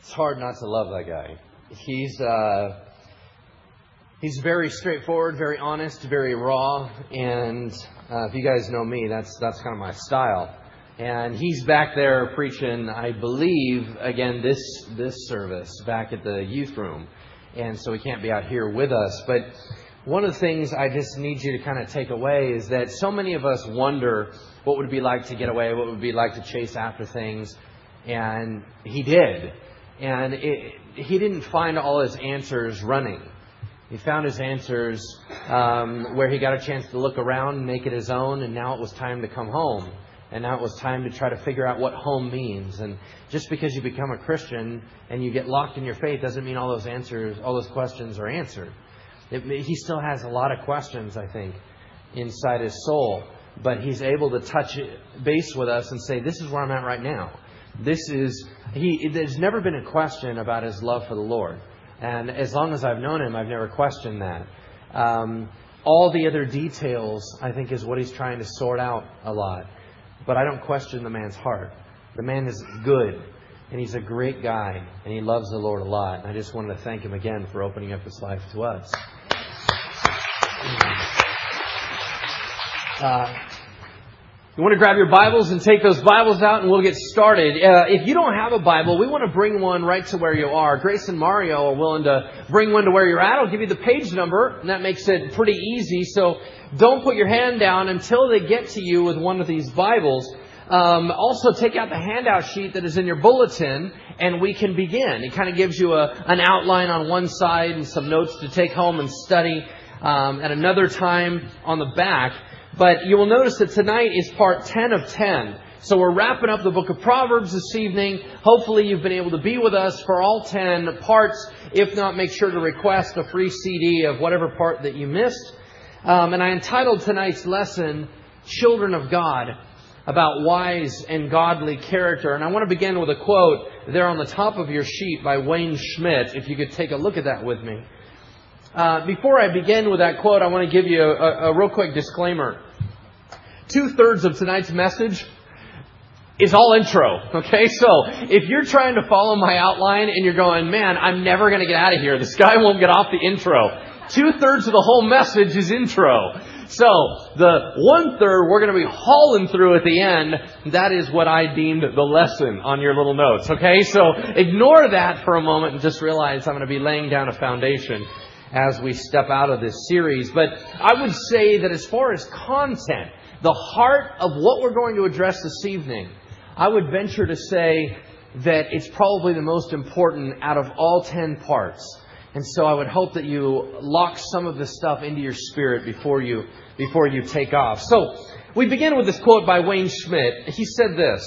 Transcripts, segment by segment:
It's hard not to love that guy. He's uh, he's very straightforward, very honest, very raw, and uh, if you guys know me, that's that's kind of my style. And he's back there preaching, I believe, again this this service back at the youth room, and so he can't be out here with us. But one of the things I just need you to kind of take away is that so many of us wonder what would it be like to get away, what would it be like to chase after things, and he did. And it, he didn't find all his answers running. He found his answers um, where he got a chance to look around, make it his own, and now it was time to come home. And now it was time to try to figure out what home means. And just because you become a Christian and you get locked in your faith doesn't mean all those answers, all those questions are answered. It, he still has a lot of questions, I think, inside his soul. But he's able to touch base with us and say, This is where I'm at right now. This is, he, there's never been a question about his love for the Lord. And as long as I've known him, I've never questioned that. Um, all the other details, I think, is what he's trying to sort out a lot. But I don't question the man's heart. The man is good, and he's a great guy, and he loves the Lord a lot. And I just wanted to thank him again for opening up his life to us. Uh, you want to grab your Bibles and take those Bibles out and we'll get started. Uh, if you don't have a Bible, we want to bring one right to where you are. Grace and Mario are willing to bring one to where you're at. I'll give you the page number and that makes it pretty easy. So don't put your hand down until they get to you with one of these Bibles. Um, also take out the handout sheet that is in your bulletin and we can begin. It kind of gives you a, an outline on one side and some notes to take home and study. Um, at another time on the back. But you will notice that tonight is part 10 of 10. So we're wrapping up the book of Proverbs this evening. Hopefully you've been able to be with us for all 10 parts. If not, make sure to request a free CD of whatever part that you missed. Um, and I entitled tonight's lesson, Children of God, about wise and godly character. And I want to begin with a quote there on the top of your sheet by Wayne Schmidt, if you could take a look at that with me. Uh, before I begin with that quote, I want to give you a, a real quick disclaimer. Two thirds of tonight's message is all intro. Okay, so if you're trying to follow my outline and you're going, man, I'm never going to get out of here. This guy won't get off the intro. Two thirds of the whole message is intro. So the one third we're going to be hauling through at the end. That is what I deemed the lesson on your little notes. Okay, so ignore that for a moment and just realize I'm going to be laying down a foundation as we step out of this series. But I would say that as far as content, the heart of what we're going to address this evening, I would venture to say that it's probably the most important out of all 10 parts. And so I would hope that you lock some of this stuff into your spirit before you, before you take off. So we begin with this quote by Wayne Schmidt. He said this,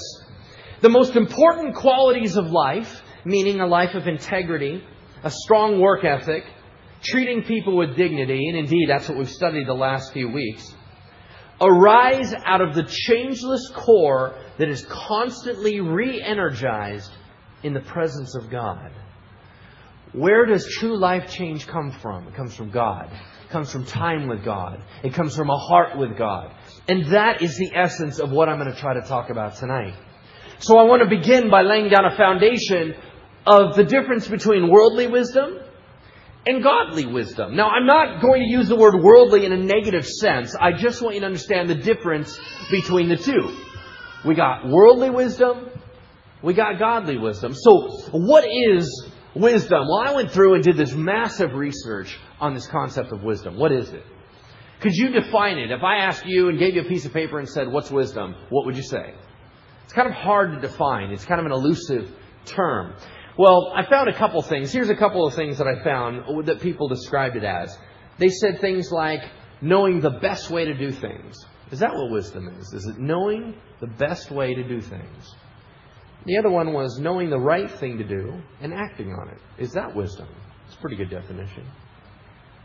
the most important qualities of life, meaning a life of integrity, a strong work ethic, treating people with dignity, and indeed that's what we've studied the last few weeks, arise out of the changeless core that is constantly re energized in the presence of God. Where does true life change come from? It comes from God. It comes from time with God. It comes from a heart with God. And that is the essence of what I'm going to try to talk about tonight. So I want to begin by laying down a foundation of the difference between worldly wisdom and godly wisdom. Now, I'm not going to use the word worldly in a negative sense. I just want you to understand the difference between the two. We got worldly wisdom, we got godly wisdom. So, what is wisdom? Well, I went through and did this massive research on this concept of wisdom. What is it? Could you define it? If I asked you and gave you a piece of paper and said, What's wisdom? What would you say? It's kind of hard to define. It's kind of an elusive term. Well, I found a couple things. Here's a couple of things that I found that people described it as. They said things like knowing the best way to do things. Is that what wisdom is? Is it knowing the best way to do things? The other one was knowing the right thing to do and acting on it. Is that wisdom? It's a pretty good definition.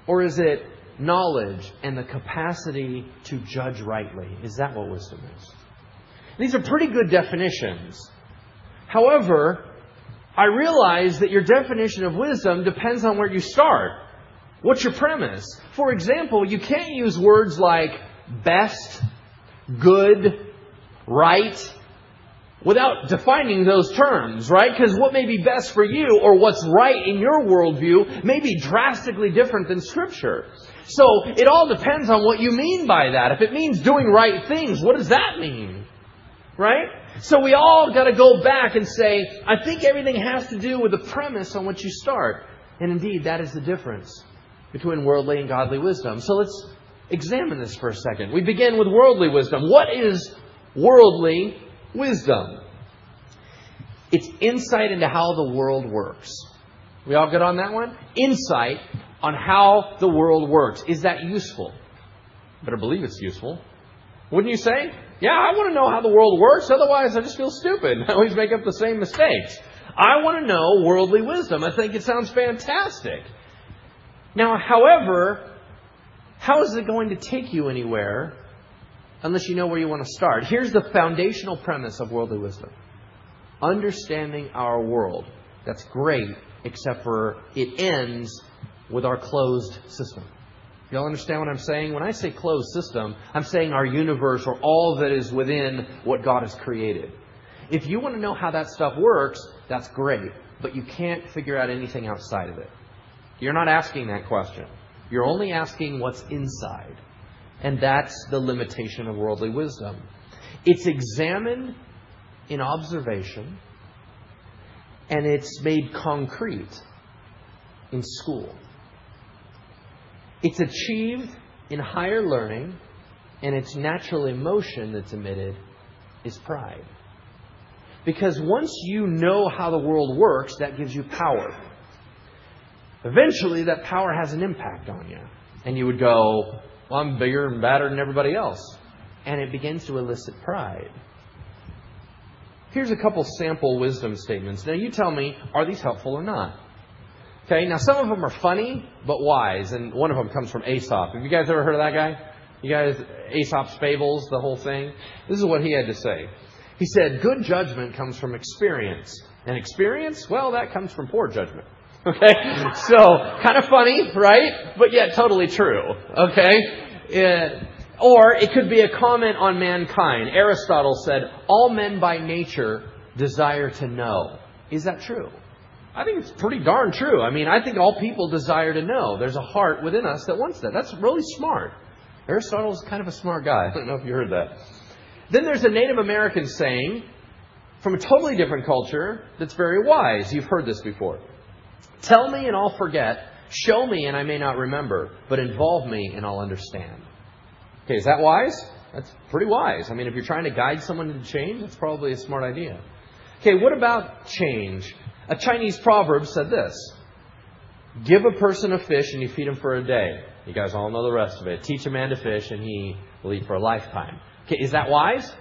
Or is it knowledge and the capacity to judge rightly? Is that what wisdom is? These are pretty good definitions. However, I realize that your definition of wisdom depends on where you start. What's your premise? For example, you can't use words like best, good, right, without defining those terms, right? Because what may be best for you or what's right in your worldview may be drastically different than Scripture. So it all depends on what you mean by that. If it means doing right things, what does that mean? Right? So we all got to go back and say, I think everything has to do with the premise on which you start. And indeed, that is the difference between worldly and godly wisdom. So let's examine this for a second. We begin with worldly wisdom. What is worldly wisdom? It's insight into how the world works. We all good on that one? Insight on how the world works. Is that useful? Better believe it's useful. Wouldn't you say? Yeah, I want to know how the world works, otherwise I just feel stupid. I always make up the same mistakes. I want to know worldly wisdom. I think it sounds fantastic. Now, however, how is it going to take you anywhere unless you know where you want to start? Here's the foundational premise of worldly wisdom understanding our world. That's great, except for it ends with our closed system. Y'all understand what I'm saying? When I say closed system, I'm saying our universe or all that is within what God has created. If you want to know how that stuff works, that's great, but you can't figure out anything outside of it. You're not asking that question. You're only asking what's inside. And that's the limitation of worldly wisdom. It's examined in observation, and it's made concrete in school. It's achieved in higher learning, and its natural emotion that's emitted is pride. Because once you know how the world works, that gives you power. Eventually, that power has an impact on you. And you would go, well, I'm bigger and badder than everybody else. And it begins to elicit pride. Here's a couple sample wisdom statements. Now, you tell me, are these helpful or not? Okay, now some of them are funny, but wise, and one of them comes from Aesop. Have you guys ever heard of that guy? You guys, Aesop's Fables, the whole thing? This is what he had to say. He said, Good judgment comes from experience. And experience, well, that comes from poor judgment. Okay? So, kind of funny, right? But yet totally true. Okay? It, or it could be a comment on mankind. Aristotle said, All men by nature desire to know. Is that true? I think it's pretty darn true. I mean, I think all people desire to know. There's a heart within us that wants that. That's really smart. Aristotle's kind of a smart guy. I don't know if you heard that. Then there's a Native American saying from a totally different culture that's very wise. You've heard this before. Tell me and I'll forget. Show me and I may not remember. But involve me and I'll understand. Okay, is that wise? That's pretty wise. I mean, if you're trying to guide someone to change, that's probably a smart idea. Okay, what about change? A Chinese proverb said this Give a person a fish and you feed him for a day. You guys all know the rest of it. Teach a man to fish and he will eat for a lifetime. Okay, is that wise?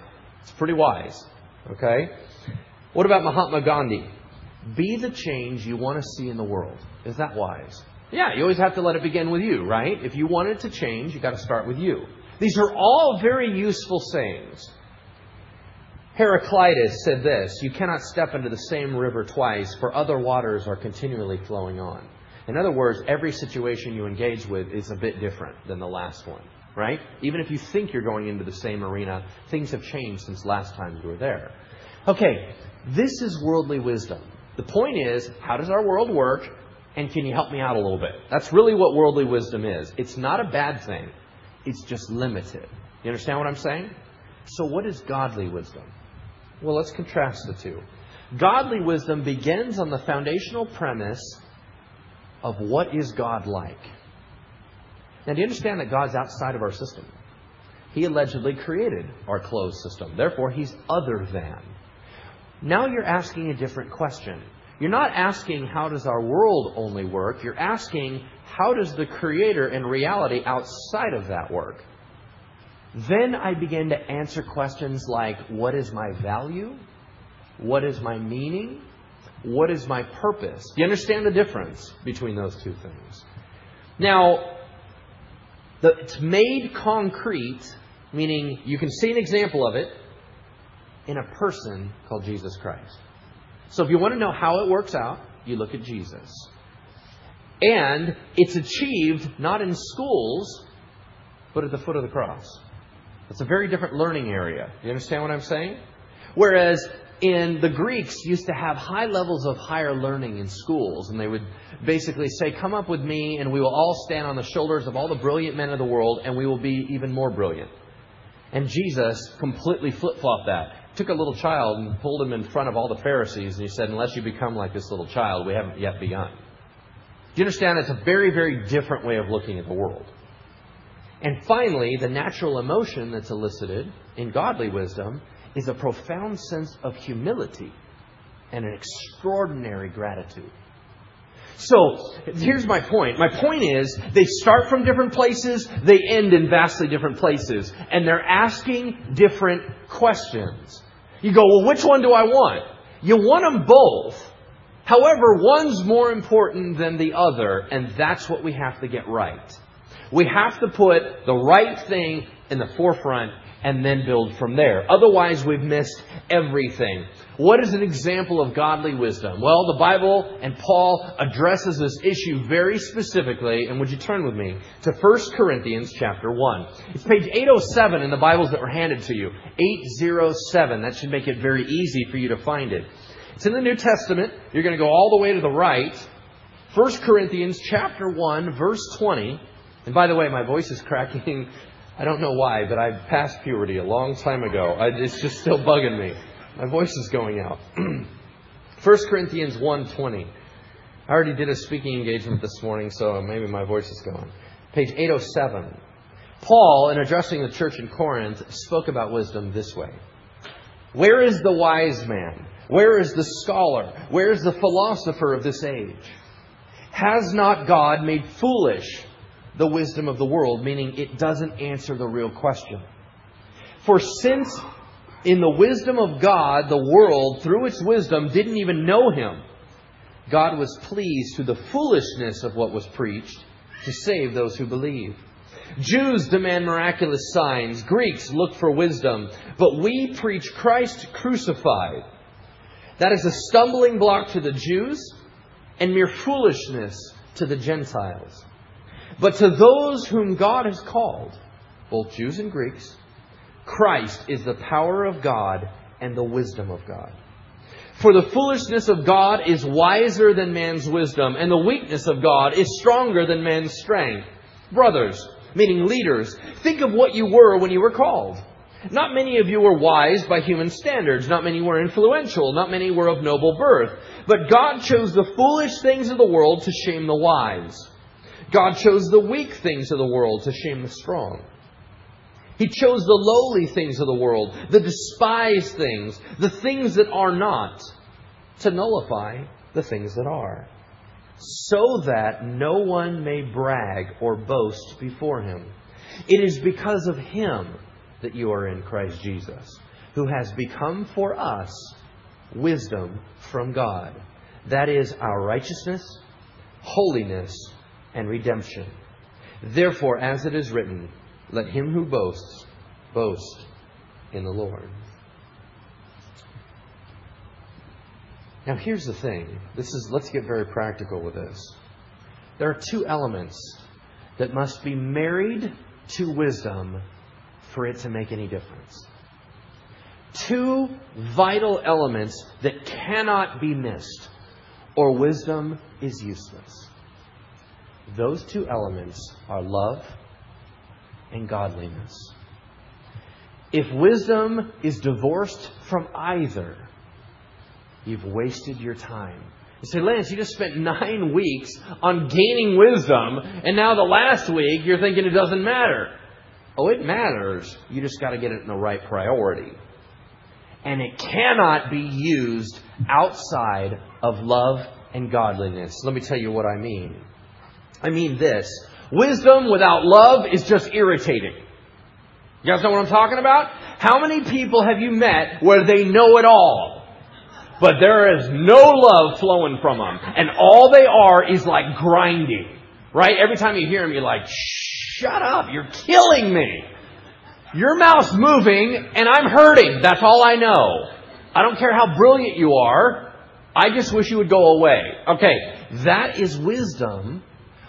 It's pretty wise. Okay? What about Mahatma Gandhi? Be the change you want to see in the world. Is that wise? Yeah, you always have to let it begin with you, right? If you want it to change, you got to start with you. These are all very useful sayings. Heraclitus said this You cannot step into the same river twice, for other waters are continually flowing on. In other words, every situation you engage with is a bit different than the last one, right? Even if you think you're going into the same arena, things have changed since last time you were there. Okay, this is worldly wisdom. The point is, how does our world work? And can you help me out a little bit? That's really what worldly wisdom is. It's not a bad thing, it's just limited. You understand what I'm saying? So, what is godly wisdom? Well, let's contrast the two. Godly wisdom begins on the foundational premise of what is God like. Now, do you understand that God's outside of our system? He allegedly created our closed system. Therefore, He's other than. Now you're asking a different question. You're not asking how does our world only work. You're asking how does the Creator in reality outside of that work? Then I begin to answer questions like what is my value? What is my meaning? What is my purpose? Do you understand the difference between those two things? Now, the, it's made concrete, meaning you can see an example of it in a person called Jesus Christ. So if you want to know how it works out, you look at Jesus. And it's achieved not in schools, but at the foot of the cross. It's a very different learning area. You understand what I'm saying? Whereas in the Greeks used to have high levels of higher learning in schools, and they would basically say, Come up with me, and we will all stand on the shoulders of all the brilliant men of the world, and we will be even more brilliant. And Jesus completely flip flopped that. Took a little child and pulled him in front of all the Pharisees, and he said, Unless you become like this little child, we haven't yet begun. Do you understand? It's a very, very different way of looking at the world. And finally, the natural emotion that's elicited in godly wisdom is a profound sense of humility and an extraordinary gratitude. So, here's my point. My point is, they start from different places, they end in vastly different places, and they're asking different questions. You go, well, which one do I want? You want them both. However, one's more important than the other, and that's what we have to get right. We have to put the right thing in the forefront and then build from there. Otherwise, we've missed everything. What is an example of godly wisdom? Well, the Bible and Paul addresses this issue very specifically, and would you turn with me to 1 Corinthians chapter 1. It's page 807 in the Bibles that were handed to you. 807. That should make it very easy for you to find it. It's in the New Testament. You're going to go all the way to the right. 1 Corinthians chapter 1, verse 20. And by the way, my voice is cracking. I don't know why, but I passed puberty a long time ago. I, it's just still bugging me. My voice is going out. 1 Corinthians 1.20. I already did a speaking engagement this morning, so maybe my voice is going. Page 807. Paul, in addressing the church in Corinth, spoke about wisdom this way. Where is the wise man? Where is the scholar? Where is the philosopher of this age? Has not God made foolish the wisdom of the world, meaning it doesn't answer the real question. For since in the wisdom of God, the world, through its wisdom, didn't even know him, God was pleased through the foolishness of what was preached to save those who believe. Jews demand miraculous signs, Greeks look for wisdom, but we preach Christ crucified. That is a stumbling block to the Jews and mere foolishness to the Gentiles. But to those whom God has called, both Jews and Greeks, Christ is the power of God and the wisdom of God. For the foolishness of God is wiser than man's wisdom, and the weakness of God is stronger than man's strength. Brothers, meaning leaders, think of what you were when you were called. Not many of you were wise by human standards. Not many were influential. Not many were of noble birth. But God chose the foolish things of the world to shame the wise. God chose the weak things of the world to shame the strong. He chose the lowly things of the world, the despised things, the things that are not, to nullify the things that are, so that no one may brag or boast before him. It is because of him that you are in Christ Jesus, who has become for us wisdom from God. That is our righteousness, holiness, and redemption. Therefore, as it is written, let him who boasts boast in the Lord. Now here's the thing. This is let's get very practical with this. There are two elements that must be married to wisdom for it to make any difference. Two vital elements that cannot be missed, or wisdom is useless. Those two elements are love and godliness. If wisdom is divorced from either, you've wasted your time. You say, Lance, you just spent nine weeks on gaining wisdom, and now the last week you're thinking it doesn't matter. Oh, it matters. You just got to get it in the right priority. And it cannot be used outside of love and godliness. Let me tell you what I mean. I mean this. Wisdom without love is just irritating. You guys know what I'm talking about? How many people have you met where they know it all, but there is no love flowing from them, and all they are is like grinding, right? Every time you hear them, you're like, shut up, you're killing me. Your mouth's moving, and I'm hurting. That's all I know. I don't care how brilliant you are. I just wish you would go away. Okay, that is wisdom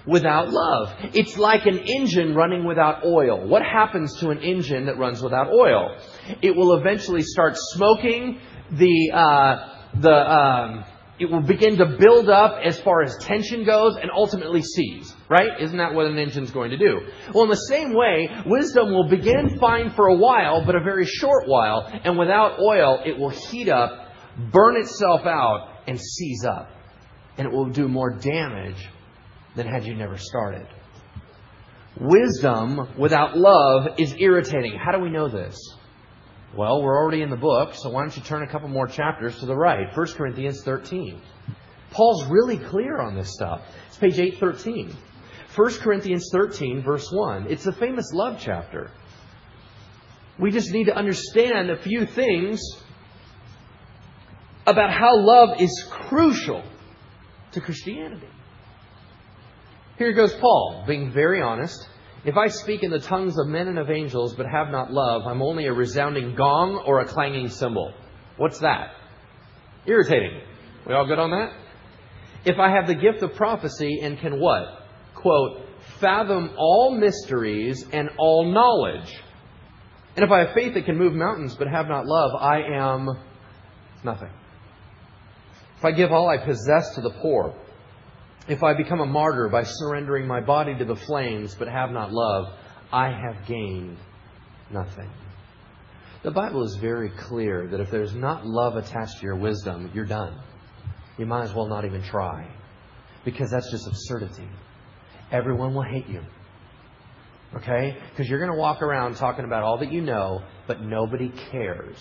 without love. It's like an engine running without oil. What happens to an engine that runs without oil? It will eventually start smoking, the, uh, the, um, it will begin to build up as far as tension goes and ultimately seize, right? Isn't that what an engine's going to do? Well, in the same way, wisdom will begin fine for a while, but a very short while, and without oil, it will heat up, burn itself out, and seize up. And it will do more damage than had you never started. Wisdom without love is irritating. How do we know this? Well, we're already in the book, so why don't you turn a couple more chapters to the right? 1 Corinthians 13. Paul's really clear on this stuff. It's page 813. 1 Corinthians 13, verse 1. It's a famous love chapter. We just need to understand a few things about how love is crucial to Christianity. Here goes Paul, being very honest. If I speak in the tongues of men and of angels but have not love, I'm only a resounding gong or a clanging cymbal. What's that? Irritating. We all good on that? If I have the gift of prophecy and can what? Quote, fathom all mysteries and all knowledge. And if I have faith that can move mountains but have not love, I am nothing. If I give all I possess to the poor, if I become a martyr by surrendering my body to the flames but have not love, I have gained nothing. The Bible is very clear that if there's not love attached to your wisdom, you're done. You might as well not even try. Because that's just absurdity. Everyone will hate you. Okay? Because you're going to walk around talking about all that you know, but nobody cares.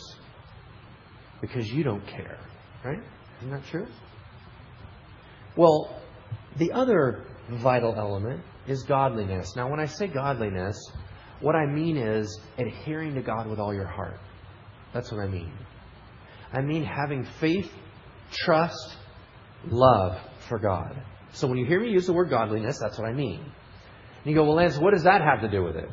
Because you don't care. Right? Isn't that true? Well, the other vital element is godliness. Now, when I say godliness, what I mean is adhering to God with all your heart. That's what I mean. I mean having faith, trust, love for God. So when you hear me use the word godliness, that's what I mean. And you go, well, Lance, what does that have to do with it?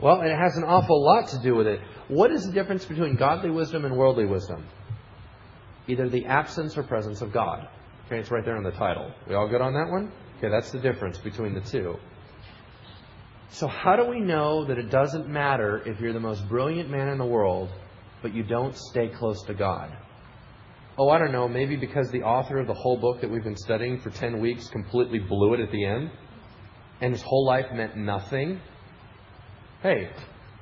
Well, it has an awful lot to do with it. What is the difference between godly wisdom and worldly wisdom? Either the absence or presence of God. Okay, it's right there in the title. We all good on that one? Okay, that's the difference between the two. So, how do we know that it doesn't matter if you're the most brilliant man in the world, but you don't stay close to God? Oh, I don't know, maybe because the author of the whole book that we've been studying for 10 weeks completely blew it at the end, and his whole life meant nothing? Hey,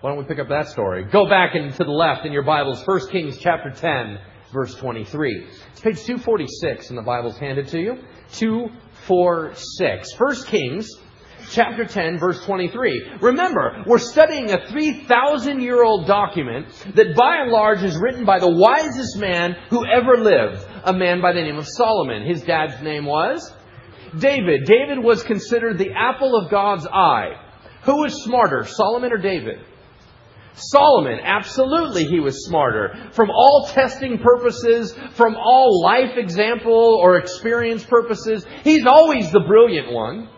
why don't we pick up that story? Go back and to the left in your Bibles, 1 Kings chapter 10, verse 23. It's page 246 in the Bible's handed to you. 246. 1 Kings chapter 10, verse 23. Remember, we're studying a 3,000 year old document that by and large is written by the wisest man who ever lived, a man by the name of Solomon. His dad's name was David. David was considered the apple of God's eye. Who was smarter, Solomon or David? Solomon, absolutely he was smarter. From all testing purposes, from all life example or experience purposes, he's always the brilliant one.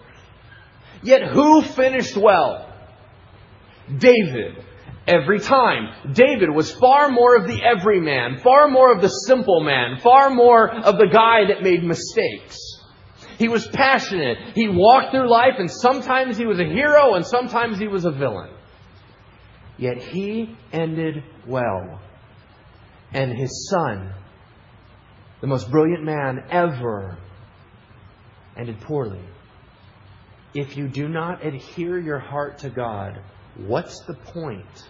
Yet who finished well? David. Every time. David was far more of the everyman, far more of the simple man, far more of the guy that made mistakes. He was passionate. He walked through life and sometimes he was a hero and sometimes he was a villain. Yet he ended well. And his son, the most brilliant man ever, ended poorly. If you do not adhere your heart to God, what's the point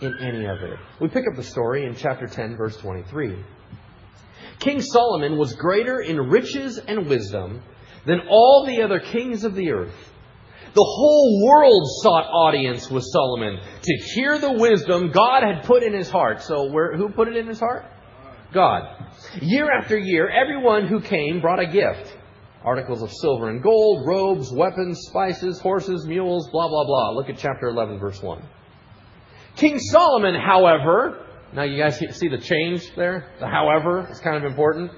in any of it? We pick up the story in chapter 10, verse 23. King Solomon was greater in riches and wisdom than all the other kings of the earth. The whole world sought audience with Solomon to hear the wisdom God had put in his heart. So, where, who put it in his heart? God. Year after year, everyone who came brought a gift articles of silver and gold, robes, weapons, spices, horses, mules, blah, blah, blah. Look at chapter 11, verse 1. King Solomon, however, now you guys see the change there? The however is kind of important.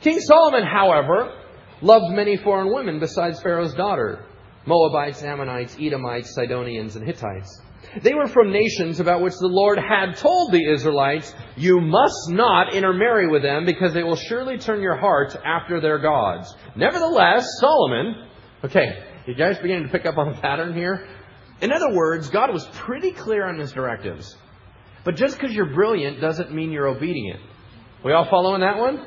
King Solomon, however, loved many foreign women besides Pharaoh's daughter. Moabites, Ammonites, Edomites, Sidonians, and Hittites. They were from nations about which the Lord had told the Israelites, You must not intermarry with them, because they will surely turn your hearts after their gods. Nevertheless, Solomon, okay, you guys beginning to pick up on the pattern here? In other words, God was pretty clear on his directives. But just because you're brilliant doesn't mean you're obedient. We all following that one?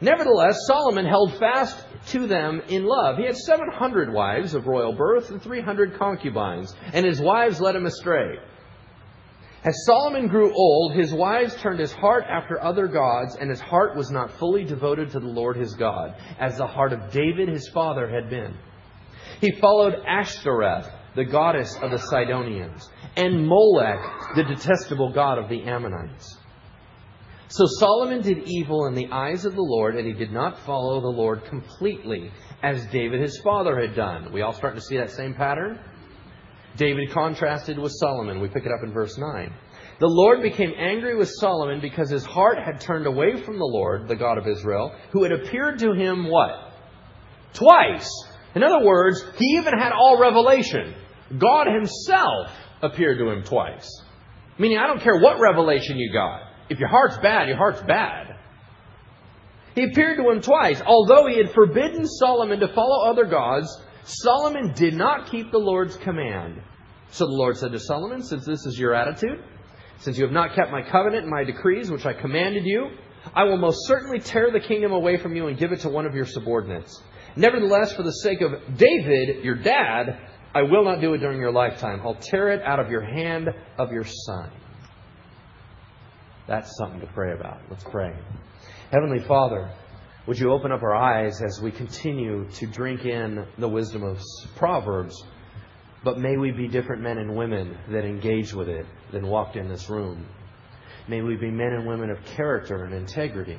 Nevertheless, Solomon held fast to them in love. He had 700 wives of royal birth and 300 concubines, and his wives led him astray. As Solomon grew old, his wives turned his heart after other gods, and his heart was not fully devoted to the Lord his God, as the heart of David his father had been. He followed Ashtoreth, the goddess of the Sidonians, and Molech, the detestable god of the Ammonites. So Solomon did evil in the eyes of the Lord, and he did not follow the Lord completely, as David his father had done. We all starting to see that same pattern? David contrasted with Solomon. We pick it up in verse 9. The Lord became angry with Solomon because his heart had turned away from the Lord, the God of Israel, who had appeared to him what? Twice. In other words, he even had all revelation. God himself appeared to him twice. Meaning, I don't care what revelation you got. If your heart's bad, your heart's bad. He appeared to him twice. Although he had forbidden Solomon to follow other gods, Solomon did not keep the Lord's command. So the Lord said to Solomon, Since this is your attitude, since you have not kept my covenant and my decrees, which I commanded you, I will most certainly tear the kingdom away from you and give it to one of your subordinates. Nevertheless, for the sake of David, your dad, I will not do it during your lifetime. I'll tear it out of your hand of your son. That's something to pray about. Let's pray. Heavenly Father, would you open up our eyes as we continue to drink in the wisdom of Proverbs? But may we be different men and women that engage with it than walked in this room. May we be men and women of character and integrity,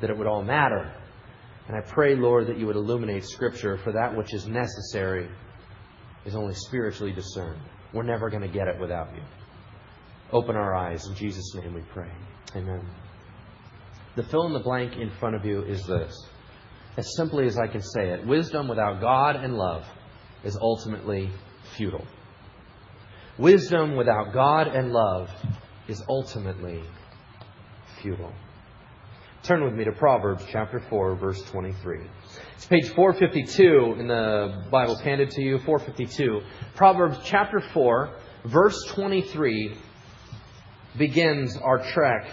that it would all matter. And I pray, Lord, that you would illuminate Scripture, for that which is necessary is only spiritually discerned. We're never going to get it without you. Open our eyes. In Jesus' name we pray. Amen. The fill in the blank in front of you is this. As simply as I can say it wisdom without God and love is ultimately futile. Wisdom without God and love is ultimately futile. Turn with me to Proverbs chapter 4, verse 23. It's page 452 in the Bible handed to you, 452. Proverbs chapter 4, verse 23 begins our trek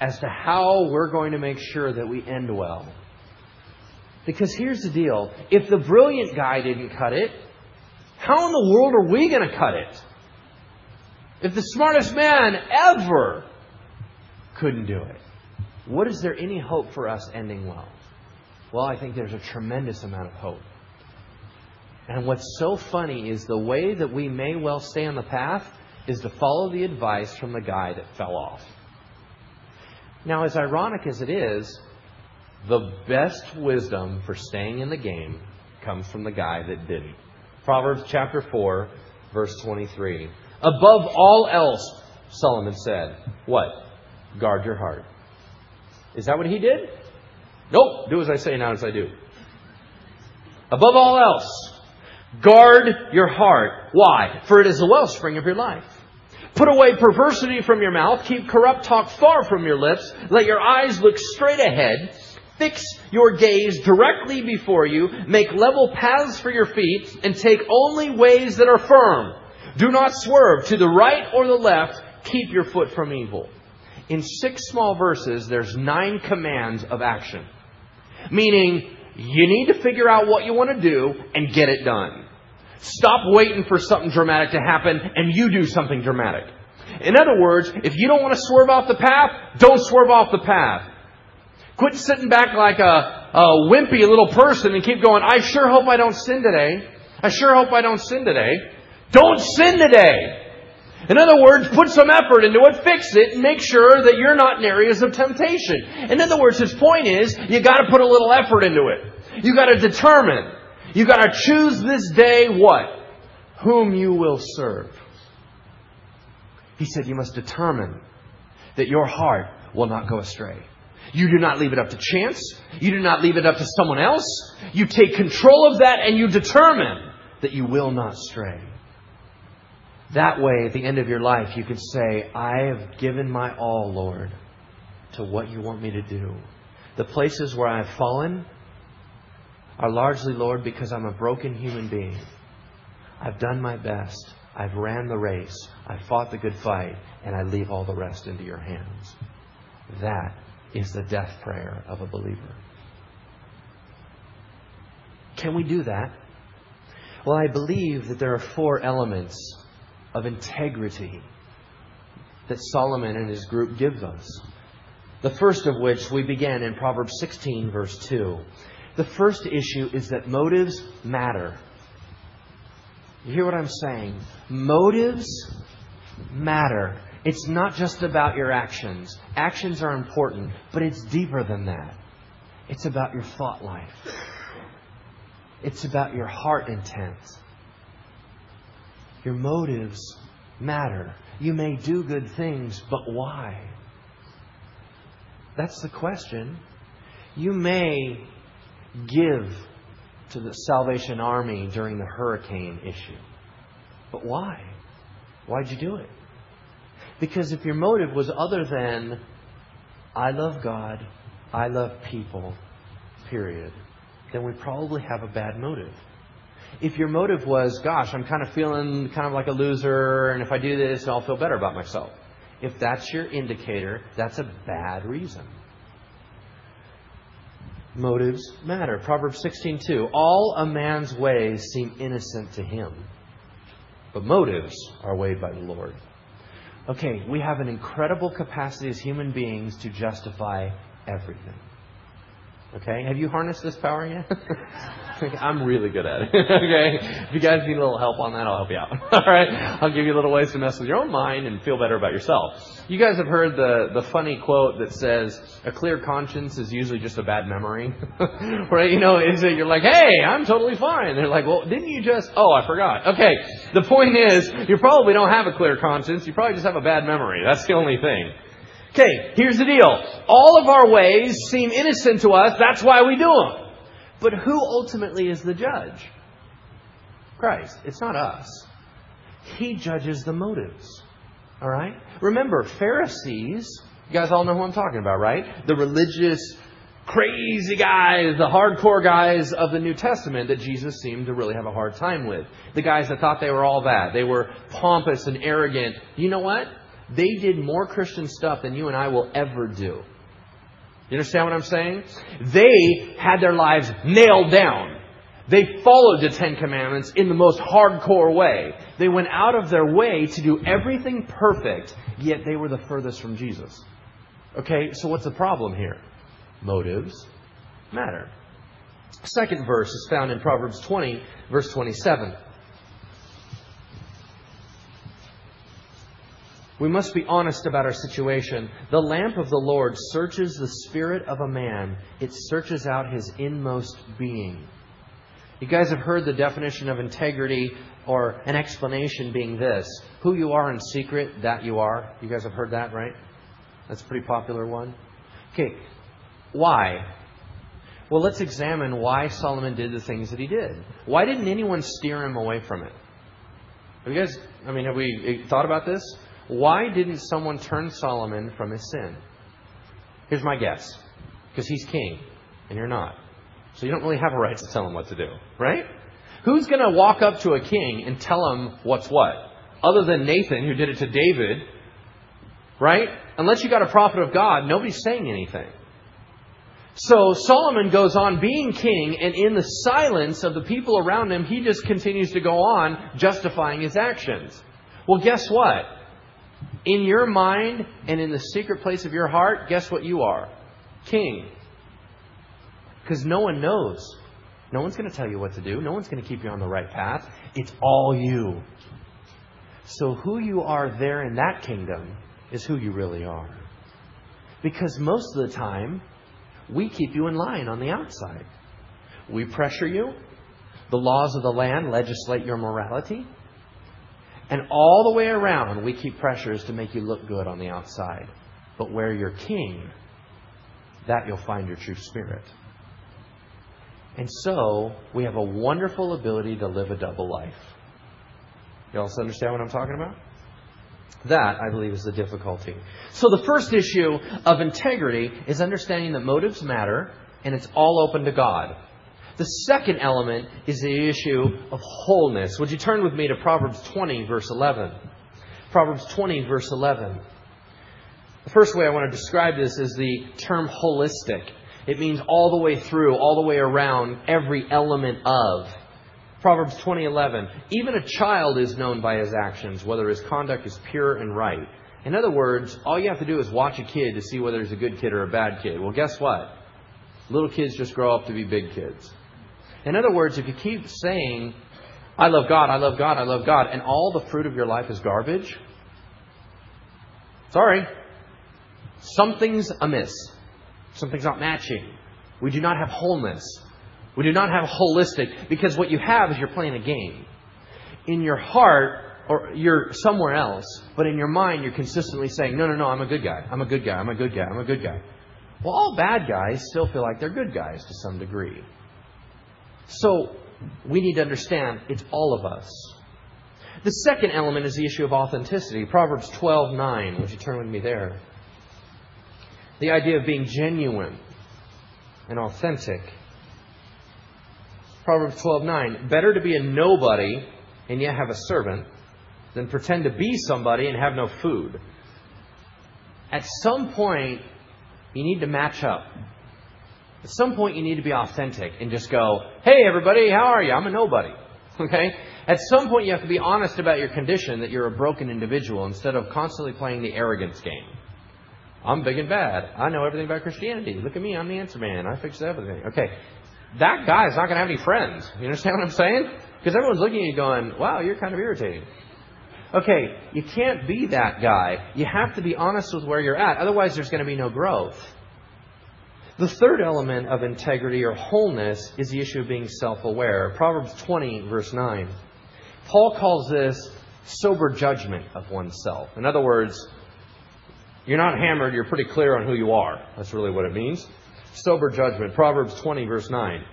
as to how we're going to make sure that we end well. Because here's the deal if the brilliant guy didn't cut it, how in the world are we going to cut it? If the smartest man ever couldn't do it, what is there any hope for us ending well? Well, I think there's a tremendous amount of hope. And what's so funny is the way that we may well stay on the path is to follow the advice from the guy that fell off. Now, as ironic as it is, the best wisdom for staying in the game comes from the guy that didn't. Proverbs chapter 4, verse 23. Above all else, Solomon said, What? Guard your heart. Is that what he did? Nope. Do as I say, not as I do. Above all else, guard your heart. Why? For it is the wellspring of your life. Put away perversity from your mouth. Keep corrupt talk far from your lips. Let your eyes look straight ahead. Fix your gaze directly before you. Make level paths for your feet and take only ways that are firm. Do not swerve to the right or the left. Keep your foot from evil. In six small verses, there's nine commands of action. Meaning, you need to figure out what you want to do and get it done. Stop waiting for something dramatic to happen and you do something dramatic. In other words, if you don't want to swerve off the path, don't swerve off the path. Quit sitting back like a, a wimpy little person and keep going, I sure hope I don't sin today. I sure hope I don't sin today. Don't sin today. In other words, put some effort into it, fix it, and make sure that you're not in areas of temptation. In other words, his point is, you gotta put a little effort into it. You gotta determine. You gotta choose this day what? Whom you will serve. He said you must determine that your heart will not go astray. You do not leave it up to chance. You do not leave it up to someone else. You take control of that and you determine that you will not stray. That way, at the end of your life, you can say, I have given my all, Lord, to what you want me to do. The places where I've fallen are largely, Lord, because I'm a broken human being. I've done my best. I've ran the race, I've fought the good fight, and I leave all the rest into your hands. That is the death prayer of a believer. Can we do that? Well, I believe that there are four elements of integrity that Solomon and his group give us. The first of which we began in Proverbs 16, verse 2. The first issue is that motives matter. You hear what I'm saying? Motives matter. It's not just about your actions. Actions are important, but it's deeper than that. It's about your thought life. It's about your heart intent. Your motives matter. You may do good things, but why? That's the question. You may give to the Salvation Army during the hurricane issue. But why? Why'd you do it? Because if your motive was other than, I love God, I love people, period, then we probably have a bad motive. If your motive was, gosh, I'm kind of feeling kind of like a loser, and if I do this, I'll feel better about myself. If that's your indicator, that's a bad reason. Motives matter. Proverbs 16:2. All a man's ways seem innocent to him, but motives are weighed by the Lord. Okay, we have an incredible capacity as human beings to justify everything. Okay? Have you harnessed this power yet? I'm really good at it. okay? If you guys need a little help on that, I'll help you out. All right? I'll give you little ways to mess with your own mind and feel better about yourself. You guys have heard the, the funny quote that says, a clear conscience is usually just a bad memory. right? You know, is it you're like, hey, I'm totally fine. They're like, well, didn't you just, oh, I forgot. Okay. The point is, you probably don't have a clear conscience. You probably just have a bad memory. That's the only thing. Okay, here's the deal. All of our ways seem innocent to us. That's why we do them. But who ultimately is the judge? Christ. It's not us. He judges the motives. All right? Remember, Pharisees, you guys all know who I'm talking about, right? The religious, crazy guys, the hardcore guys of the New Testament that Jesus seemed to really have a hard time with. The guys that thought they were all that. They were pompous and arrogant. You know what? They did more Christian stuff than you and I will ever do. You understand what I'm saying? They had their lives nailed down. They followed the Ten Commandments in the most hardcore way. They went out of their way to do everything perfect, yet they were the furthest from Jesus. Okay, so what's the problem here? Motives matter. Second verse is found in Proverbs 20, verse 27. We must be honest about our situation. The lamp of the Lord searches the spirit of a man, it searches out his inmost being. You guys have heard the definition of integrity or an explanation being this who you are in secret, that you are. You guys have heard that, right? That's a pretty popular one. Okay, why? Well, let's examine why Solomon did the things that he did. Why didn't anyone steer him away from it? Have you guys, I mean, have we thought about this? Why didn't someone turn Solomon from his sin? Here's my guess. Because he's king, and you're not. So you don't really have a right to tell him what to do, right? Who's going to walk up to a king and tell him what's what? Other than Nathan, who did it to David, right? Unless you got a prophet of God, nobody's saying anything. So Solomon goes on being king, and in the silence of the people around him, he just continues to go on justifying his actions. Well, guess what? In your mind and in the secret place of your heart, guess what you are? King. Because no one knows. No one's going to tell you what to do. No one's going to keep you on the right path. It's all you. So, who you are there in that kingdom is who you really are. Because most of the time, we keep you in line on the outside. We pressure you. The laws of the land legislate your morality. And all the way around, we keep pressures to make you look good on the outside. But where you're king, that you'll find your true spirit. And so, we have a wonderful ability to live a double life. You also understand what I'm talking about? That, I believe, is the difficulty. So, the first issue of integrity is understanding that motives matter and it's all open to God. The second element is the issue of wholeness. Would you turn with me to Proverbs 20, verse 11? Proverbs 20, verse 11. The first way I want to describe this is the term holistic. It means all the way through, all the way around, every element of. Proverbs 20:11 Even a child is known by his actions whether his conduct is pure and right. In other words, all you have to do is watch a kid to see whether he's a good kid or a bad kid. Well, guess what? Little kids just grow up to be big kids. In other words, if you keep saying, I love God, I love God, I love God, and all the fruit of your life is garbage, sorry, something's amiss. Something's not matching. We do not have wholeness. We do not have holistic because what you have is you're playing a game. In your heart, or you're somewhere else, but in your mind, you're consistently saying, no, no, no, I'm a good guy. I'm a good guy. I'm a good guy. I'm a good guy. Well, all bad guys still feel like they're good guys to some degree. So we need to understand it's all of us. The second element is the issue of authenticity. Proverbs 12:9. Would you turn with me there? The idea of being genuine and authentic. Proverbs 12:9. Better to be a nobody and yet have a servant than pretend to be somebody and have no food. At some point, you need to match up. At some point, you need to be authentic and just go, hey, everybody, how are you? I'm a nobody. Okay? At some point, you have to be honest about your condition that you're a broken individual instead of constantly playing the arrogance game. I'm big and bad. I know everything about Christianity. Look at me, I'm the answer man. I fix everything. Okay. That guy's not going to have any friends. You understand what I'm saying? Because everyone's looking at you going, wow, you're kind of irritating. Okay, you can't be that guy. You have to be honest with where you're at. Otherwise, there's going to be no growth. The third element of integrity or wholeness is the issue of being self aware. Proverbs 20, verse 9. Paul calls this sober judgment of oneself. In other words, you're not hammered, you're pretty clear on who you are. That's really what it means. Sober judgment. Proverbs 20, verse 9.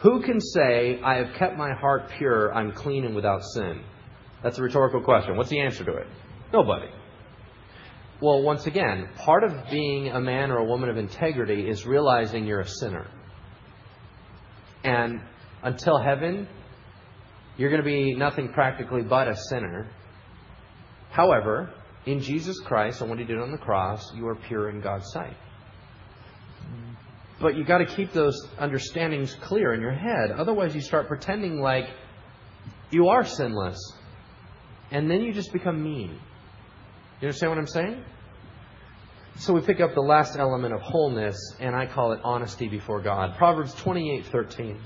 Who can say, I have kept my heart pure, I'm clean and without sin? That's a rhetorical question. What's the answer to it? Nobody. Well, once again, part of being a man or a woman of integrity is realizing you're a sinner. And until heaven, you're going to be nothing practically but a sinner. However, in Jesus Christ and what he did on the cross, you are pure in God's sight. But you got to keep those understandings clear in your head. Otherwise, you start pretending like you are sinless. And then you just become mean. You understand what I'm saying? So we pick up the last element of wholeness, and I call it honesty before God. Proverbs 28:13.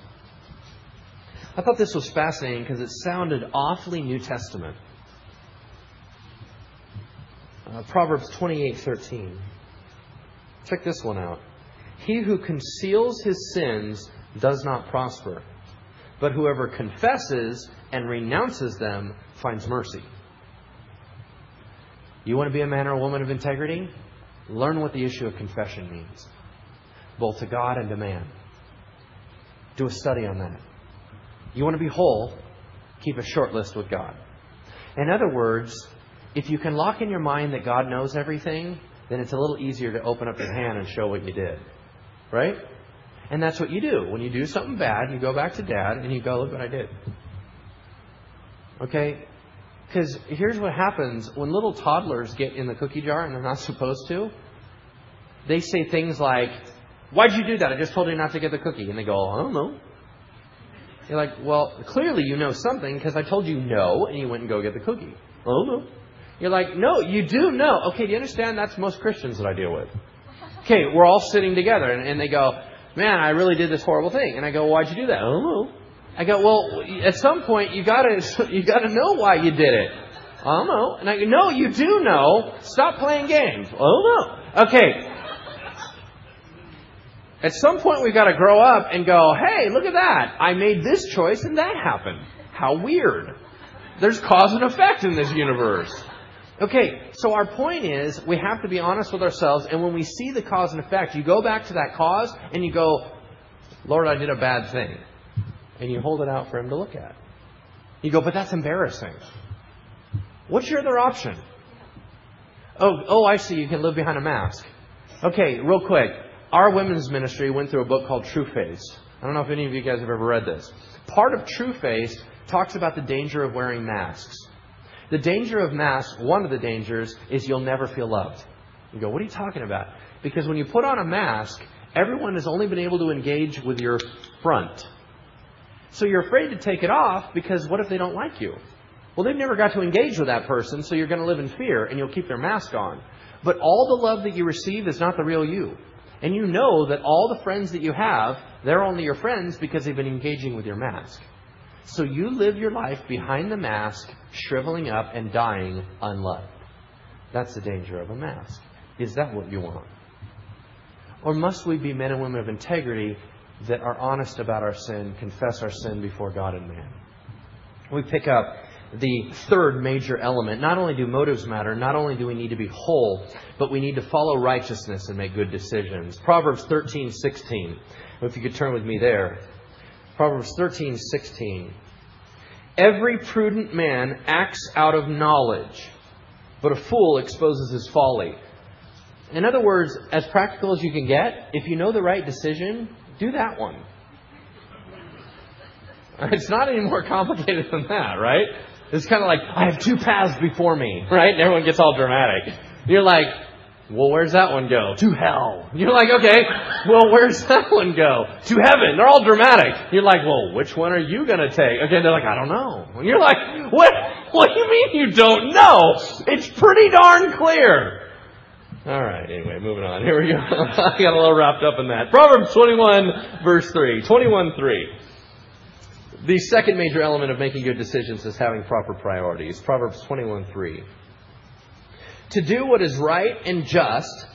I thought this was fascinating because it sounded awfully New Testament. Uh, Proverbs 28:13. Check this one out. He who conceals his sins does not prosper, but whoever confesses and renounces them finds mercy. You want to be a man or a woman of integrity? Learn what the issue of confession means, both to God and to man. Do a study on that. You want to be whole? Keep a short list with God. In other words, if you can lock in your mind that God knows everything, then it's a little easier to open up your hand and show what you did. Right? And that's what you do. When you do something bad, you go back to dad and you go, look what I did. Okay? Because here's what happens when little toddlers get in the cookie jar and they're not supposed to. They say things like, Why'd you do that? I just told you not to get the cookie. And they go, I don't know. You're like, Well, clearly you know something because I told you no and you went and go get the cookie. I don't know. You're like, No, you do know. Okay, do you understand? That's most Christians that I deal with. Okay, we're all sitting together and, and they go, Man, I really did this horrible thing. And I go, Why'd you do that? I don't know. I go, well, at some point you gotta you gotta know why you did it. I don't know. And I go, no, you do know. Stop playing games. Don't know. Okay. At some point we've got to grow up and go, hey, look at that. I made this choice and that happened. How weird. There's cause and effect in this universe. Okay, so our point is we have to be honest with ourselves, and when we see the cause and effect, you go back to that cause and you go, Lord, I did a bad thing and you hold it out for him to look at. You go, but that's embarrassing. What's your other option? Oh, oh, I see. You can live behind a mask. Okay, real quick. Our women's ministry went through a book called True Face. I don't know if any of you guys have ever read this. Part of True Face talks about the danger of wearing masks. The danger of masks, one of the dangers, is you'll never feel loved. You go, what are you talking about? Because when you put on a mask, everyone has only been able to engage with your front. So you're afraid to take it off because what if they don't like you? Well, they've never got to engage with that person, so you're going to live in fear and you'll keep their mask on. But all the love that you receive is not the real you. And you know that all the friends that you have, they're only your friends because they've been engaging with your mask. So you live your life behind the mask, shriveling up and dying unloved. That's the danger of a mask. Is that what you want? Or must we be men and women of integrity that are honest about our sin, confess our sin before God and man? We pick up the third major element. Not only do motives matter, not only do we need to be whole, but we need to follow righteousness and make good decisions. Proverbs 13:16. If you could turn with me there. Proverbs 13:16. Every prudent man acts out of knowledge, but a fool exposes his folly. In other words, as practical as you can get, if you know the right decision, do that one. It's not any more complicated than that, right? It's kind of like, I have two paths before me, right? And everyone gets all dramatic. You're like, well, where's that one go? To hell. You're like, okay, well, where's that one go? To heaven. They're all dramatic. You're like, well, which one are you going to take? Okay, they're like, I don't know. You're like, what? What do you mean you don't know? It's pretty darn clear. All right, anyway, moving on. Here we go. I got a little wrapped up in that. Proverbs 21, verse 3. 21, 3. The second major element of making good decisions is having proper priorities. Proverbs 21, 3. To do what is right and just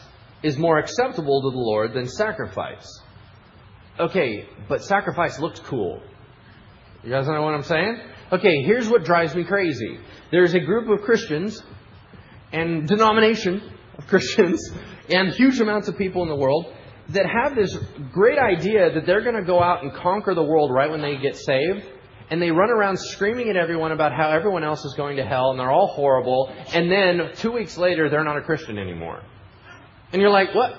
is more acceptable to the Lord than sacrifice. Okay, but sacrifice looks cool. You guys know what I'm saying? Okay, here's what drives me crazy. There's a group of Christians and denomination of Christians and huge amounts of people in the world that have this great idea that they're going to go out and conquer the world right when they get saved and they run around screaming at everyone about how everyone else is going to hell and they're all horrible, and then two weeks later they're not a Christian anymore. And you're like, what?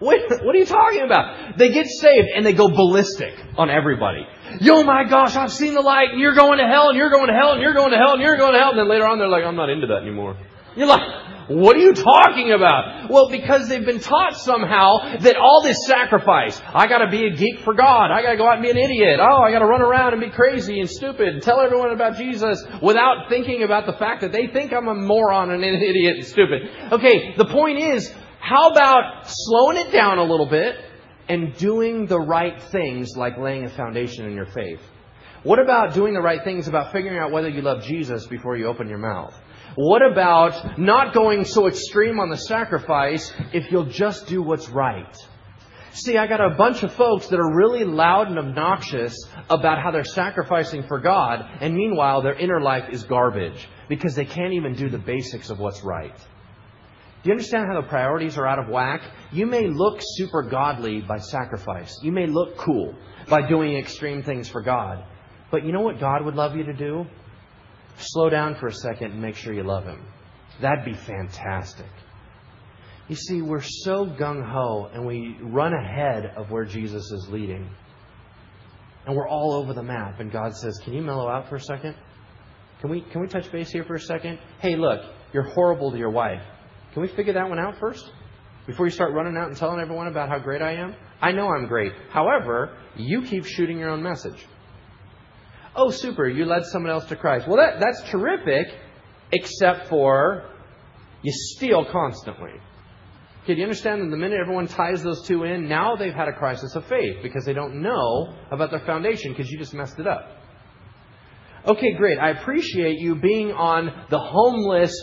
What, what are you talking about? They get saved and they go ballistic on everybody. Yo, my gosh, I've seen the light, and you're going to hell, and you're going to hell, and you're going to hell, and you're going to hell. And then later on, they're like, I'm not into that anymore. You're like, what are you talking about? Well, because they've been taught somehow that all this sacrifice, I gotta be a geek for God, I gotta go out and be an idiot, oh, I gotta run around and be crazy and stupid and tell everyone about Jesus without thinking about the fact that they think I'm a moron and an idiot and stupid. Okay, the point is, how about slowing it down a little bit and doing the right things like laying a foundation in your faith? What about doing the right things about figuring out whether you love Jesus before you open your mouth? What about not going so extreme on the sacrifice if you'll just do what's right? See, I got a bunch of folks that are really loud and obnoxious about how they're sacrificing for God, and meanwhile their inner life is garbage because they can't even do the basics of what's right. Do you understand how the priorities are out of whack? You may look super godly by sacrifice. You may look cool by doing extreme things for God. But you know what God would love you to do? Slow down for a second and make sure you love Him. That'd be fantastic. You see, we're so gung ho and we run ahead of where Jesus is leading. And we're all over the map. And God says, Can you mellow out for a second? Can we, can we touch base here for a second? Hey, look, you're horrible to your wife. Can we figure that one out first? Before you start running out and telling everyone about how great I am? I know I'm great. However, you keep shooting your own message. Oh, super, you led someone else to Christ. Well, that, that's terrific, except for you steal constantly. Okay, do you understand that the minute everyone ties those two in, now they've had a crisis of faith because they don't know about their foundation because you just messed it up. Okay, great. I appreciate you being on the homeless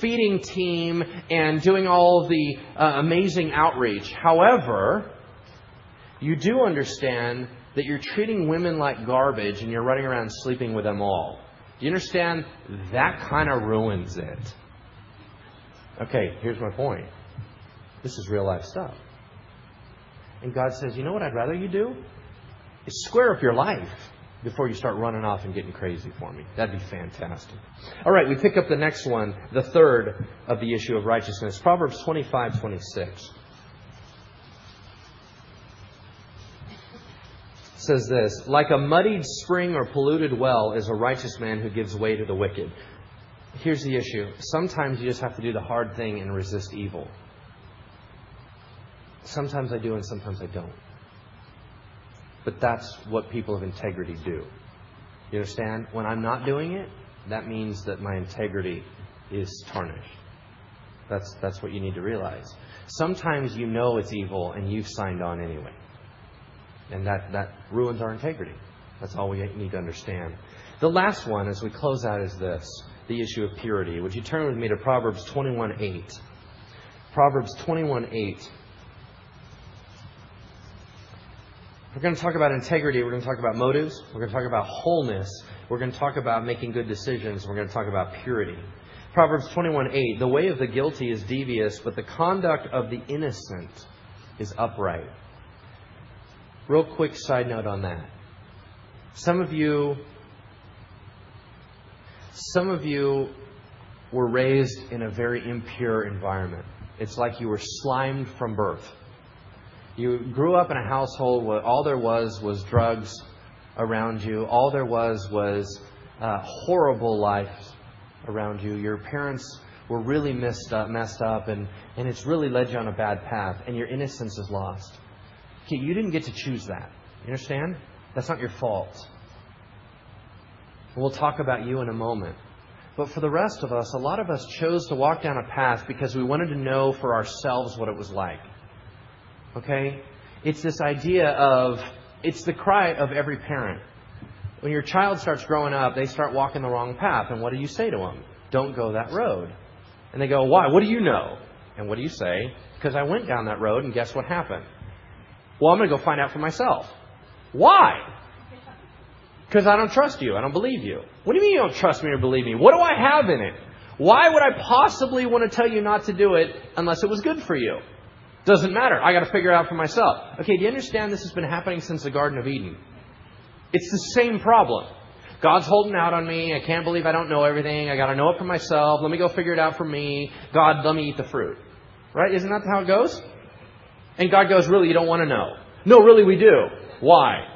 feeding team and doing all the uh, amazing outreach. However, you do understand that you're treating women like garbage and you're running around sleeping with them all. Do you understand? That kind of ruins it. Okay, here's my point. This is real life stuff. And God says, you know what I'd rather you do? Is square up your life before you start running off and getting crazy for me. That'd be fantastic. All right, we pick up the next one, the third of the issue of righteousness. Proverbs 25, 26. Says this Like a muddied spring or polluted well is a righteous man who gives way to the wicked. Here's the issue sometimes you just have to do the hard thing and resist evil. Sometimes I do and sometimes I don't. But that's what people of integrity do. You understand? When I'm not doing it, that means that my integrity is tarnished. That's, that's what you need to realize. Sometimes you know it's evil and you've signed on anyway. And that, that ruins our integrity. That's all we need to understand. The last one, as we close out, is this the issue of purity. Would you turn with me to Proverbs 21 8? Proverbs 21 8. We're going to talk about integrity. We're going to talk about motives. We're going to talk about wholeness. We're going to talk about making good decisions. We're going to talk about purity. Proverbs 21:8 The way of the guilty is devious, but the conduct of the innocent is upright. Real quick side note on that. Some of you some of you were raised in a very impure environment. It's like you were slimed from birth. You grew up in a household where all there was was drugs around you. All there was was uh, horrible life around you. Your parents were really messed up, messed up, and, and it's really led you on a bad path, and your innocence is lost. Okay, you didn't get to choose that. You understand? That's not your fault. We'll talk about you in a moment. But for the rest of us, a lot of us chose to walk down a path because we wanted to know for ourselves what it was like. Okay? It's this idea of, it's the cry of every parent. When your child starts growing up, they start walking the wrong path. And what do you say to them? Don't go that road. And they go, Why? What do you know? And what do you say? Because I went down that road and guess what happened? Well, I'm going to go find out for myself. Why? Because I don't trust you. I don't believe you. What do you mean you don't trust me or believe me? What do I have in it? Why would I possibly want to tell you not to do it unless it was good for you? Doesn't matter. I got to figure it out for myself. Okay, do you understand this has been happening since the Garden of Eden? It's the same problem. God's holding out on me. I can't believe I don't know everything. I got to know it for myself. Let me go figure it out for me. God, let me eat the fruit. Right? Isn't that how it goes? And God goes, Really, you don't want to know? No, really, we do. Why?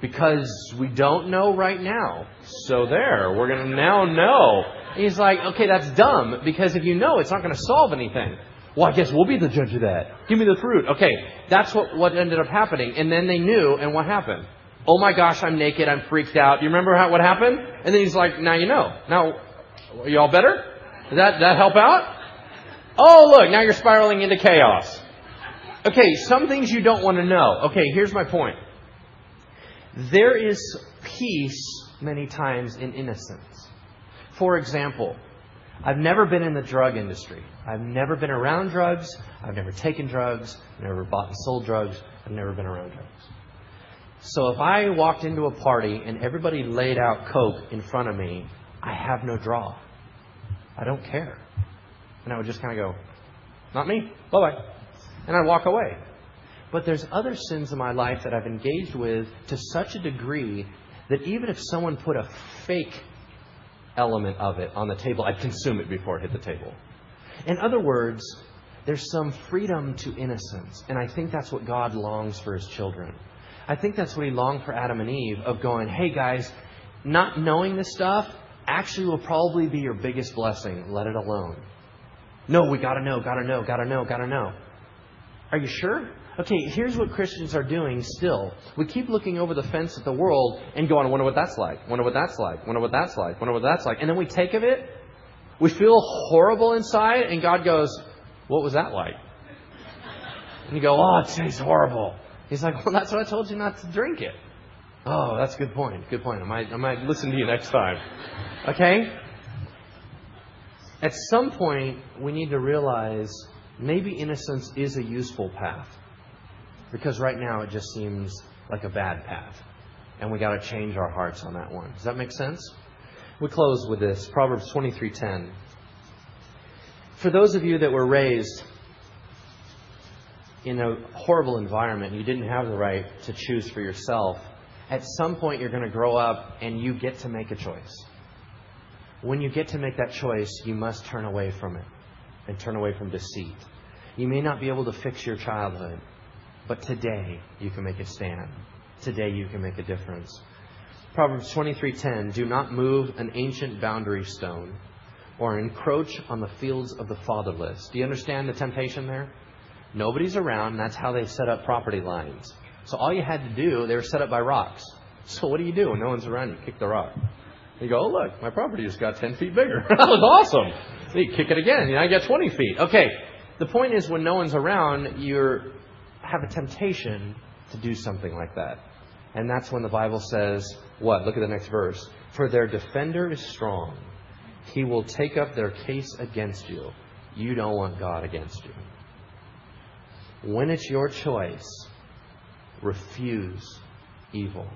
Because we don't know right now. So there, we're going to now know. And he's like, Okay, that's dumb because if you know, it's not going to solve anything. Well, I guess we'll be the judge of that. Give me the fruit. Okay, that's what, what ended up happening. And then they knew, and what happened? Oh my gosh, I'm naked. I'm freaked out. You remember how, what happened? And then he's like, now you know. Now, are y'all better? Did that, that help out? Oh, look, now you're spiraling into chaos. Okay, some things you don't want to know. Okay, here's my point. There is peace many times in innocence. For example, I've never been in the drug industry. I've never been around drugs. I've never taken drugs. I've never bought and sold drugs. I've never been around drugs. So if I walked into a party and everybody laid out Coke in front of me, I have no draw. I don't care. And I would just kind of go, not me, bye bye. And I'd walk away. But there's other sins in my life that I've engaged with to such a degree that even if someone put a fake element of it on the table, I'd consume it before it hit the table. In other words, there's some freedom to innocence. And I think that's what God longs for his children. I think that's what he longed for Adam and Eve of going, hey guys, not knowing this stuff actually will probably be your biggest blessing. Let it alone. No, we gotta know, gotta know, gotta know, gotta know. Are you sure? Okay, here's what Christians are doing still. We keep looking over the fence at the world and going, I wonder what that's like, wonder what that's like, wonder what that's like, wonder what that's like. And then we take of it, we feel horrible inside, and God goes, What was that like? And you go, Oh, it tastes horrible. He's like, well, that's what I told you not to drink it. Oh, that's a good point. Good point. I might, I might listen to you next time. Okay? At some point, we need to realize maybe innocence is a useful path. Because right now it just seems like a bad path. And we got to change our hearts on that one. Does that make sense? We close with this Proverbs 23:10. For those of you that were raised in a horrible environment, you didn't have the right to choose for yourself, at some point you're going to grow up and you get to make a choice. When you get to make that choice, you must turn away from it and turn away from deceit. You may not be able to fix your childhood, but today you can make it stand. today you can make a difference. Proverbs 23:10 Do not move an ancient boundary stone or encroach on the fields of the fatherless. Do you understand the temptation there? Nobody's around, that's how they set up property lines. So all you had to do, they were set up by rocks. So what do you do when no one's around? You kick the rock. You go, oh look, my property just got 10 feet bigger. that was awesome. You kick it again, and I get 20 feet. Okay, the point is when no one's around, you have a temptation to do something like that. And that's when the Bible says, what? Look at the next verse. For their defender is strong. He will take up their case against you. You don't want God against you. When it's your choice, refuse evil,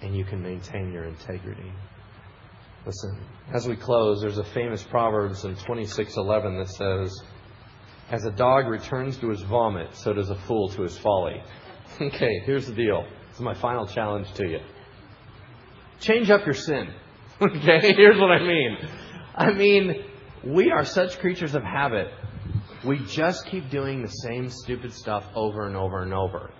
and you can maintain your integrity. Listen, as we close, there's a famous Proverbs in 26:11 that says, "As a dog returns to his vomit, so does a fool to his folly." Okay, here's the deal. This is my final challenge to you. Change up your sin. Okay, here's what I mean. I mean, we are such creatures of habit. We just keep doing the same stupid stuff over and over and over.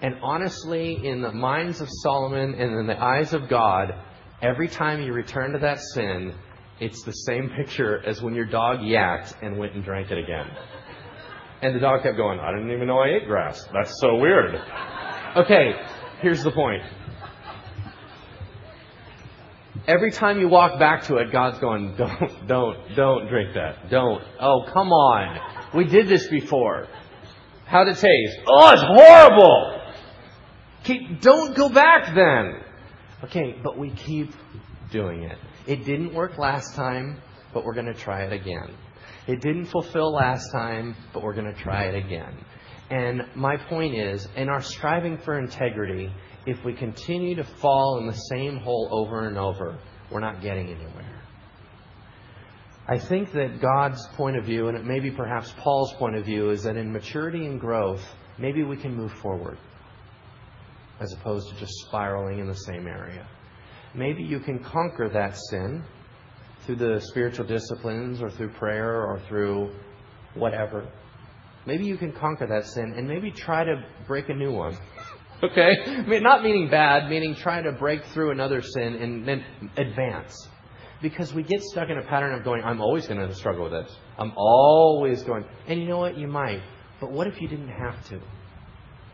And honestly, in the minds of Solomon and in the eyes of God, every time you return to that sin, it's the same picture as when your dog yacked and went and drank it again. And the dog kept going, I didn't even know I ate grass. That's so weird. Okay, here's the point. Every time you walk back to it, God's going, don't, don't, don't drink that. Don't. Oh, come on. We did this before. How'd it taste? Oh, it's horrible. Keep, don't go back then. Okay, but we keep doing it. It didn't work last time, but we're going to try it again. It didn't fulfill last time, but we're going to try it again. And my point is, in our striving for integrity, if we continue to fall in the same hole over and over, we're not getting anywhere. I think that God's point of view, and it may be perhaps Paul's point of view, is that in maturity and growth, maybe we can move forward as opposed to just spiraling in the same area. Maybe you can conquer that sin through the spiritual disciplines or through prayer or through whatever. Maybe you can conquer that sin and maybe try to break a new one. Okay? I mean, not meaning bad, meaning trying to break through another sin and then advance. Because we get stuck in a pattern of going, I'm always going to struggle with this. I'm always going. And you know what? You might. But what if you didn't have to?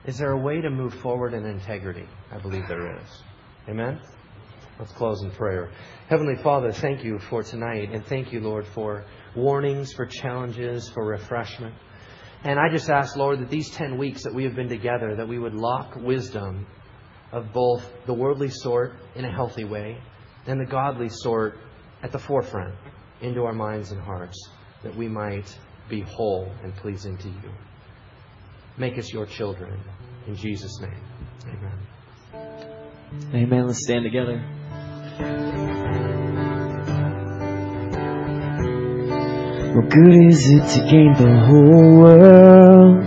Is there a way to move forward in integrity? I believe there is. Amen? Let's close in prayer. Heavenly Father, thank you for tonight, and thank you, Lord, for warnings, for challenges, for refreshment. And I just ask, Lord, that these 10 weeks that we have been together, that we would lock wisdom of both the worldly sort in a healthy way and the godly sort at the forefront into our minds and hearts, that we might be whole and pleasing to you. Make us your children. In Jesus' name, amen. Amen. Let's stand together. What good is it to gain the whole world,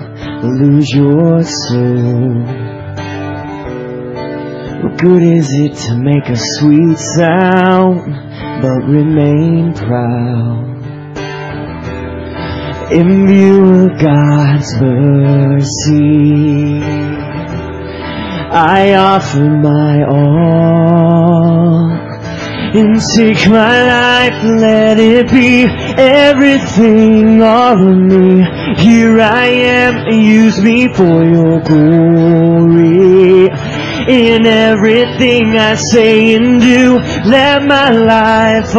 lose your soul? What good is it to make a sweet sound, but remain proud? In view of God's mercy, I offer my all and take my life, let it be everything, all of me. Here I am, use me for your glory. In everything I say and do, let my life